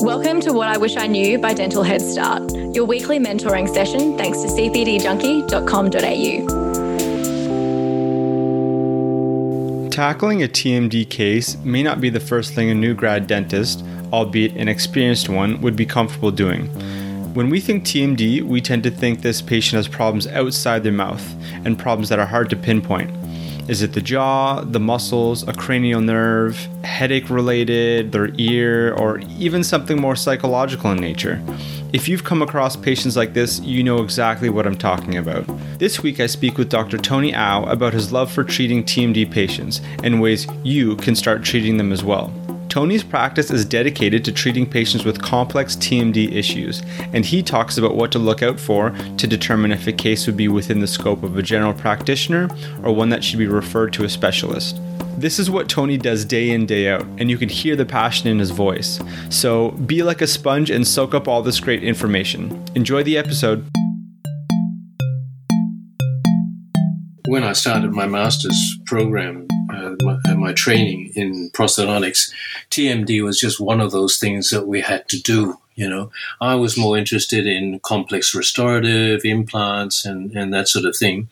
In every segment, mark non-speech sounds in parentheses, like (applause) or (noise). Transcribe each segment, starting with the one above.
Welcome to What I Wish I Knew by Dental Head Start, your weekly mentoring session thanks to cpdjunkie.com.au. Tackling a TMD case may not be the first thing a new grad dentist, albeit an experienced one, would be comfortable doing. When we think TMD, we tend to think this patient has problems outside their mouth and problems that are hard to pinpoint. Is it the jaw, the muscles, a cranial nerve, headache related, their ear, or even something more psychological in nature? If you've come across patients like this, you know exactly what I'm talking about. This week, I speak with Dr. Tony Au about his love for treating TMD patients and ways you can start treating them as well. Tony's practice is dedicated to treating patients with complex TMD issues, and he talks about what to look out for to determine if a case would be within the scope of a general practitioner or one that should be referred to a specialist. This is what Tony does day in, day out, and you can hear the passion in his voice. So be like a sponge and soak up all this great information. Enjoy the episode. When I started my master's program uh, my training in prosthodontics, TMD was just one of those things that we had to do. You know, I was more interested in complex restorative implants and, and that sort of thing.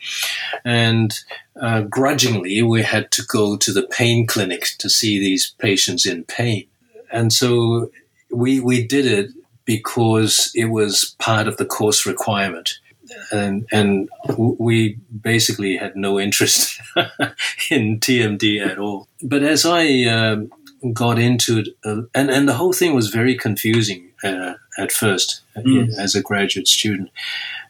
And uh, grudgingly, we had to go to the pain clinic to see these patients in pain. And so we, we did it because it was part of the course requirement and and we basically had no interest (laughs) in TMD at all. But as I um, got into it, uh, and and the whole thing was very confusing uh, at first mm. as a graduate student,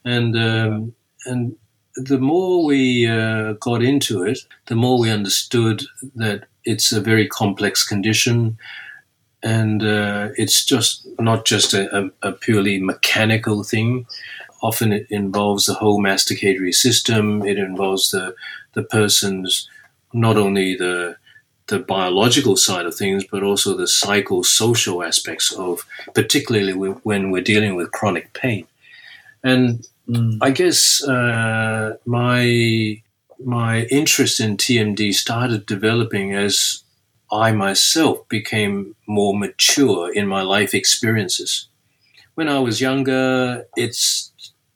and um, and the more we uh, got into it, the more we understood that it's a very complex condition. And uh, it's just not just a, a, a purely mechanical thing often it involves the whole masticatory system. It involves the the person's not only the the biological side of things, but also the psychosocial aspects of, particularly when we're dealing with chronic pain. And mm. I guess uh, my my interest in TMD started developing as I myself became more mature in my life experiences. When I was younger, it's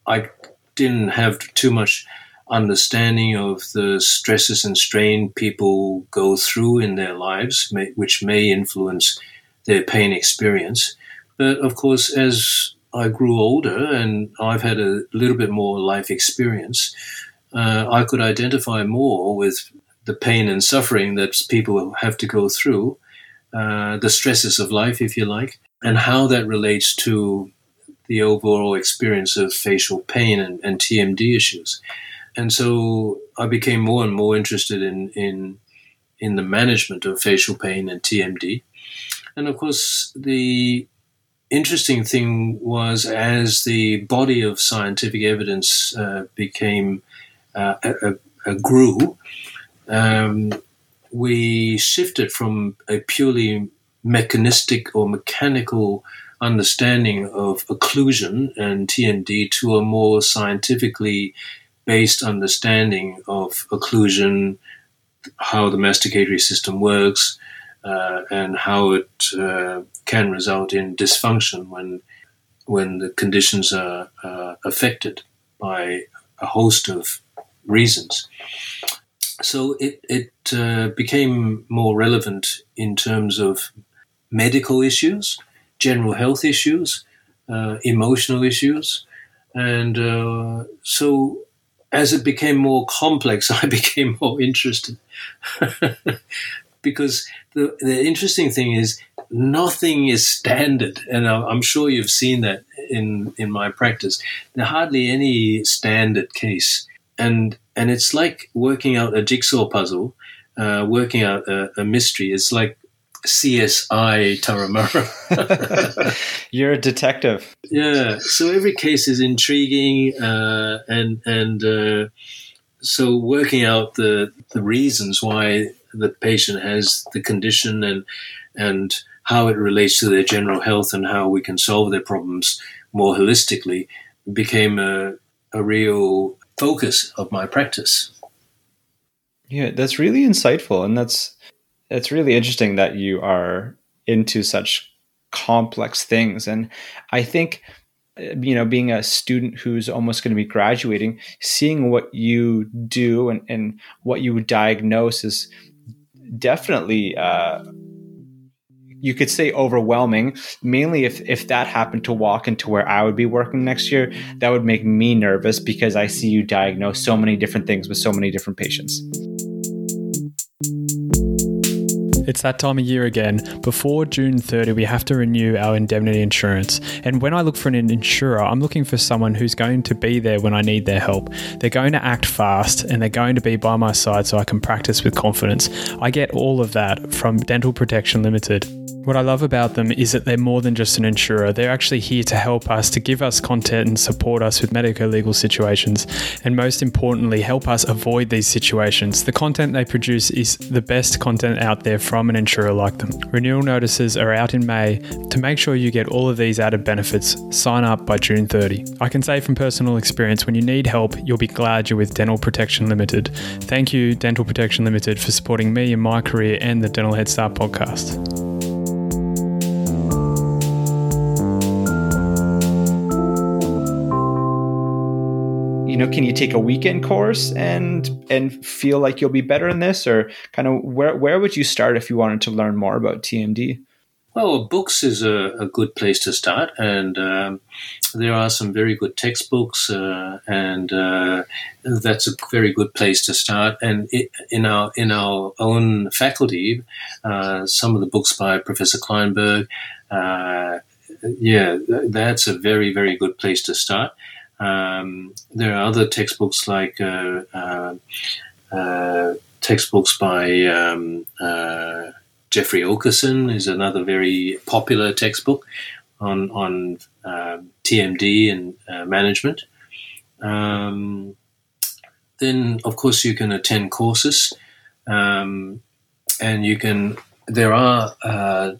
I didn't have too much understanding of the stresses and strain people go through in their lives, may, which may influence their pain experience. But of course, as I grew older and I've had a little bit more life experience, uh, I could identify more with the pain and suffering that people have to go through, uh, the stresses of life, if you like, and how that relates to the overall experience of facial pain and, and TMD issues. And so I became more and more interested in, in, in the management of facial pain and TMD. And of course, the interesting thing was as the body of scientific evidence uh, became uh, a grew, um, we shifted from a purely mechanistic or mechanical understanding of occlusion and TMD to a more scientifically based understanding of occlusion, how the masticatory system works, uh, and how it uh, can result in dysfunction when when the conditions are uh, affected by a host of reasons. So it it uh, became more relevant in terms of medical issues general health issues, uh, emotional issues. And uh, so as it became more complex, (laughs) I became more interested. (laughs) because the, the interesting thing is, nothing is standard. And I'm sure you've seen that in, in my practice. There hardly any standard case. And, and it's like working out a jigsaw puzzle, uh, working out a, a mystery. It's like CSI Turramurra. (laughs) You're a detective. Yeah. So every case is intriguing, uh, and and uh, so working out the the reasons why the patient has the condition and and how it relates to their general health and how we can solve their problems more holistically became a, a real focus of my practice. Yeah, that's really insightful, and that's it's really interesting that you are into such complex things. And I think, uh, you know, being a student who's almost going to be graduating, seeing what you do and, and what you would diagnose is definitely, uh, you could say overwhelming mainly if if that happened to walk into where i would be working next year that would make me nervous because i see you diagnose so many different things with so many different patients it's that time of year again. Before June 30, we have to renew our indemnity insurance. And when I look for an insurer, I'm looking for someone who's going to be there when I need their help. They're going to act fast and they're going to be by my side so I can practice with confidence. I get all of that from Dental Protection Limited. What I love about them is that they're more than just an insurer. They're actually here to help us, to give us content and support us with medico legal situations, and most importantly, help us avoid these situations. The content they produce is the best content out there from an insurer like them. Renewal notices are out in May. To make sure you get all of these added benefits, sign up by June 30. I can say from personal experience, when you need help, you'll be glad you're with Dental Protection Limited. Thank you, Dental Protection Limited, for supporting me in my career and the Dental Head Start podcast. Know, can you take a weekend course and and feel like you'll be better in this, or kind of where where would you start if you wanted to learn more about TMD? Well, books is a, a good place to start, and um, there are some very good textbooks, uh, and uh, that's a very good place to start. And it, in our in our own faculty, uh, some of the books by Professor Klineberg, uh, yeah, that's a very very good place to start. Um, there are other textbooks like uh, uh, uh, textbooks by um, uh, Jeffrey Okeson is another very popular textbook on on um, TMD and uh, management. Um, then, of course, you can attend courses, um, and you can. There are uh,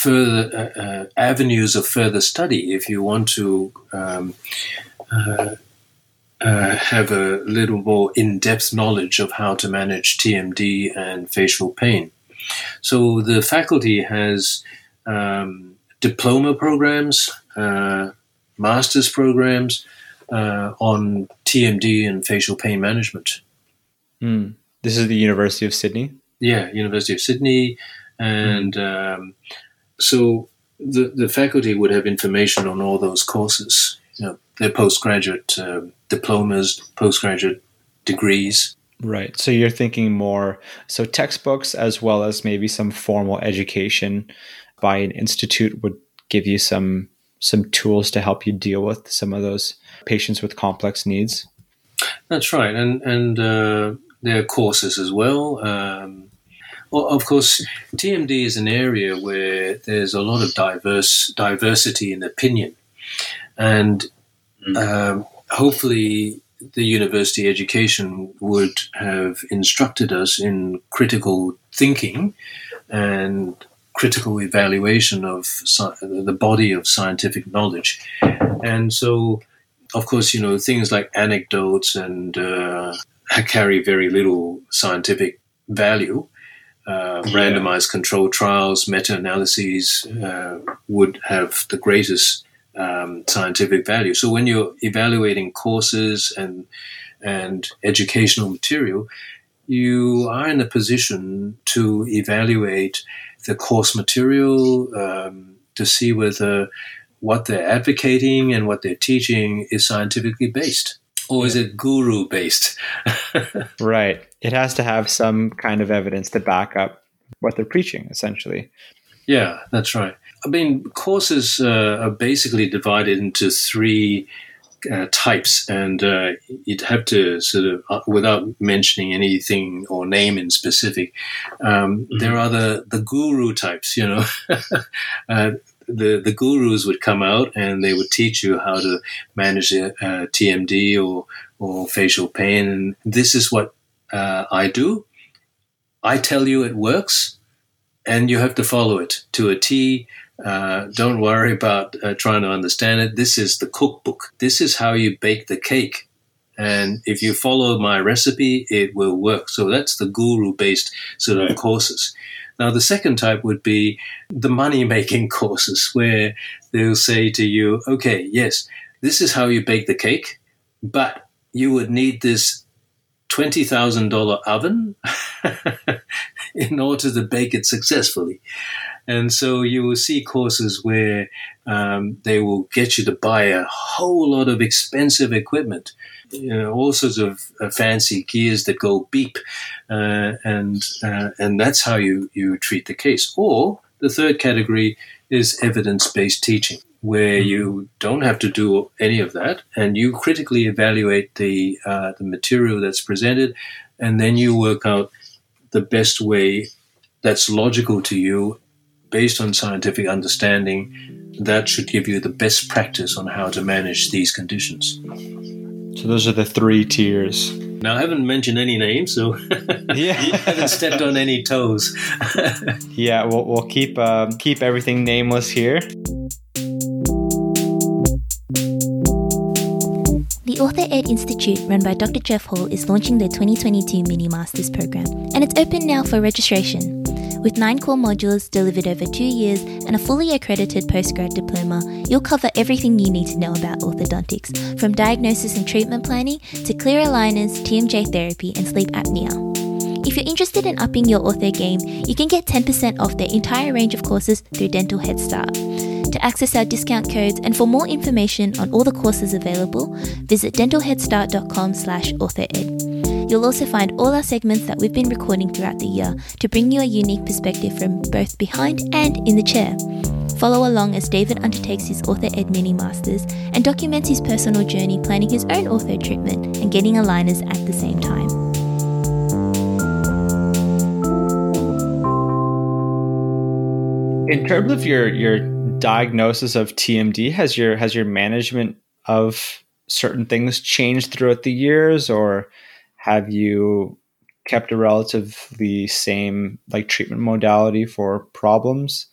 further uh, uh, avenues of further study if you want to um, uh, uh, have a little more in-depth knowledge of how to manage TMD and facial pain. So the faculty has um, diploma programs, uh, master's programs uh, on TMD and facial pain management. Mm. This is the University of Sydney. Yeah, University of Sydney, and mm. um, so the, the faculty would have information on all those courses, you know, their postgraduate uh, diplomas, postgraduate degrees. Right. So you're thinking more so textbooks as well as maybe some formal education by an institute would give you some some tools to help you deal with some of those patients with complex needs. That's right, and and uh, there are courses as well. Um, well, of course, TMD is an area where there's a lot of diverse diversity in opinion, and mm. um, hopefully, the university education would have instructed us in critical thinking and critical evaluation of the body of scientific knowledge, and so, of course, you know things like anecdotes and uh, carry very little scientific value uh, randomized controlled trials, meta analyses uh, would have the greatest um, scientific value. So when you're evaluating courses and and educational material, you are in a position to evaluate the course material um, to see whether what they're advocating and what they're teaching is scientifically based or is it guru based? (laughs) right. It has to have some kind of evidence to back up what they're preaching, essentially. Yeah, that's right. I mean, courses uh, are basically divided into three uh, types, and uh, you'd have to sort of, uh, without mentioning anything or name in specific, um, mm-hmm. there are the, the guru types, you know. (laughs) The, the gurus would come out and they would teach you how to manage TMD or, or facial pain. And this is what uh, I do. I tell you it works, and you have to follow it to a T. Uh, don't worry about uh, trying to understand it. This is the cookbook. This is how you bake the cake. And if you follow my recipe, it will work. So that's the guru based sort of right. courses. Now, the second type would be the money making (laughs) courses where they'll say to you, okay, yes, this is how you bake the cake, but you would need this $20,000 oven (laughs) in order to bake it successfully. And so you will see courses where um, they will get you to buy a whole lot of expensive equipment, you know, all sorts of uh, fancy gears that go beep, uh, and uh, and that's how you you treat the case. Or the third category is evidence based teaching, where you don't have to do any of that, and you critically evaluate the uh, the material that's presented, and then you work out the best way that's logical to you based on scientific understanding, that should give you the best practice on how to manage these conditions. So those are the three tiers. Now I haven't mentioned any names, so (laughs) yeah, you haven't stepped on any toes. (laughs) yeah, we'll, we'll keep uh, keep everything nameless here. The OrthoEd Institute, run by Dr. Jeff Hall, is launching their 2022 Mini Masters program, and it's open now for registration. With nine core modules delivered over two years and a fully accredited postgrad diploma, you'll cover everything you need to know about orthodontics, from diagnosis and treatment planning to clear aligners, TMJ therapy, and sleep apnea. If you're interested in upping your ortho game, you can get 10% off their entire range of courses through Dental Head Start. To access our discount codes and for more information on all the courses available, visit dentalheadstart.com slash orthoed. You'll also find all our segments that we've been recording throughout the year to bring you a unique perspective from both behind and in the chair. Follow along as David undertakes his OrthoEd Mini Masters and documents his personal journey planning his own ortho treatment and getting aligners at the same time. In terms of your your diagnosis of TMD, has your has your management of certain things changed throughout the years, or have you kept a relatively same like treatment modality for problems?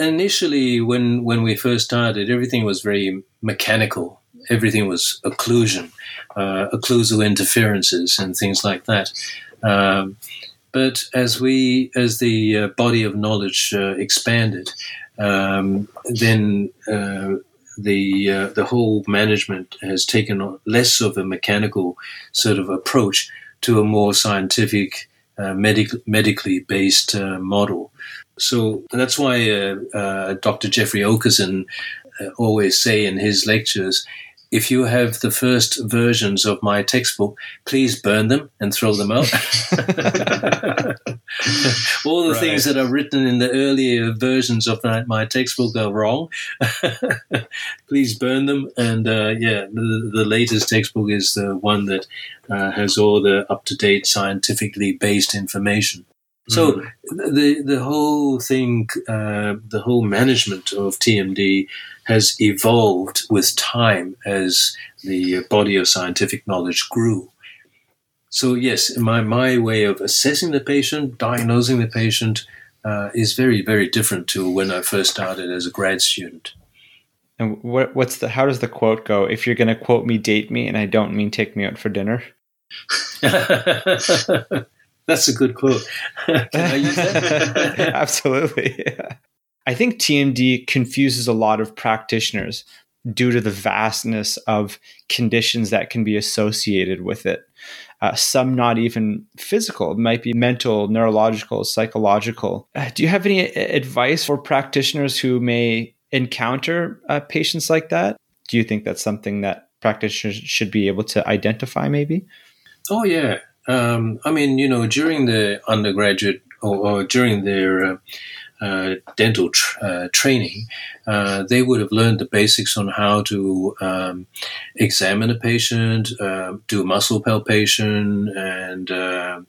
Initially, when when we first started, everything was very mechanical. Everything was occlusion, uh, occlusal interferences, and things like that. Um, but as we, as the uh, body of knowledge uh, expanded, um, then uh, the uh, the whole management has taken less of a mechanical sort of approach to a more scientific, uh, medic- medically based uh, model. So that's why uh, uh, Dr. Jeffrey Okeson uh, always say in his lectures, if you have the first versions of my textbook, please burn them and throw them out. (laughs) (laughs) (laughs) All the right. things that are written in the earlier versions of my, my textbook are wrong. (laughs) please burn them. And uh, yeah, the, the, latest textbook is the one that uh, has all the up to date scientifically based information. So mm. the the whole thing, uh, the whole management of TMD has evolved with time as the body of scientific knowledge grew. So yes, my my way of assessing the patient, diagnosing the patient, uh, is very very different to when I first started as a grad student. And what what's the how does the quote go? If you're going to quote me, date me, and I don't mean take me out for dinner. (laughs) That's a good quote. (laughs) Can I use that? (laughs) Absolutely. Yeah. I think TMD confuses a lot of practitioners due to the vastness of conditions that can be associated with it. Uh, some not even physical, it might be mental, neurological, psychological. Uh, do you have any advice for practitioners who may encounter uh, patients like that? Do you think that's something that practitioners should be able to identify, maybe? Oh, yeah. Um, I mean, you know, during the undergraduate or, or during their uh, uh, dental tr- uh, training, uh, they would have learned the basics on how to um, examine a patient, uh, do muscle palpation, and uh,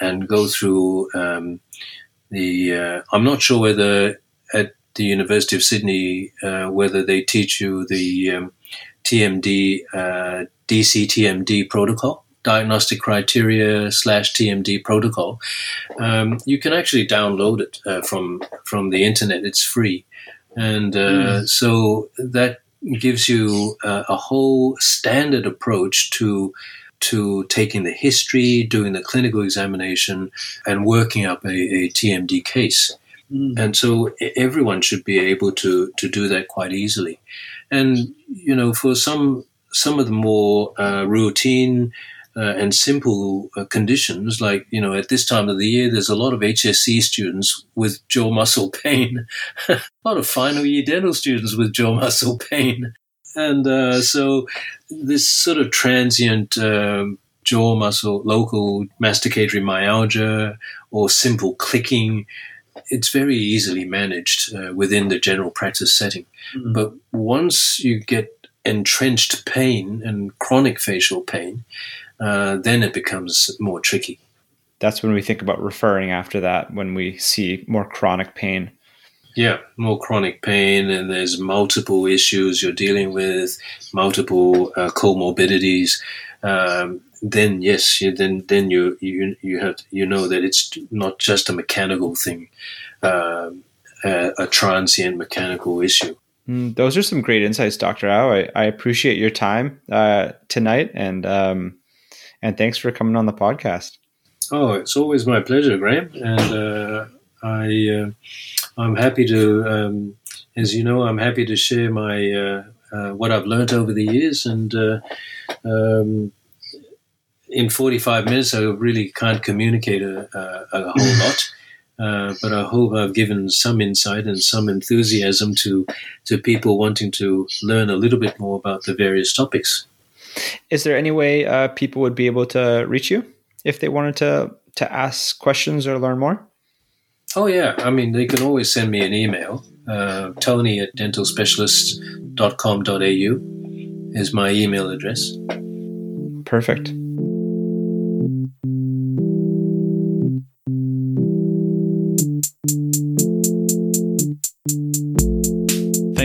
and go through um, the. I'm not sure whether at the University of Sydney whether they teach you the um, TMD DCTMD protocol diagnostic criteria slash TMD protocol, um, you can actually download it uh, from from the internet. It's free, and uh, mm. so that gives you a, a whole standard approach to to taking the history, doing the clinical examination, and working up a, a TMD case. Mm. And so everyone should be able to to do that quite easily. And you know, for some some of the more uh, routine uh, and simple uh, conditions, like you know, at this time of the year, there's a lot of HSC students with jaw muscle pain, (laughs) a lot of final year dental students with jaw muscle pain, and uh, so this sort of transient um, jaw muscle, local masticatory myalgia, or simple clicking it's very easily managed uh, within the general practice setting. Mm-hmm. But once you get entrenched pain and chronic facial pain, uh, then it becomes more tricky. That's when we think about referring after that, when we see more chronic pain. Yeah, more chronic pain, and there's multiple issues you're dealing with, multiple uh, comorbidities. Um, then yes, you, then then you you you have you know that it's not just a mechanical thing, uh, a, a, transient mechanical issue. Mm, those are some great insights, Doctor Au. I, I appreciate your time uh, tonight, and um, and thanks for coming on the podcast. Oh, it's always my pleasure, Graham, and uh, I uh, I'm happy to, um, as you know, I'm happy to share my uh, uh, what I've learned over the years and. Um, in 45 minutes, I really can't communicate a, a, a whole (laughs) lot. Uh, but I hope I've given some insight and some enthusiasm to to people wanting to learn a little bit more about the various topics. Is there any way uh, people would be able to reach you if they wanted to to ask questions or learn more? Oh yeah, I mean they can always send me an email. Uh, Tony at dentalspecialist.com.au is my email address. Perfect.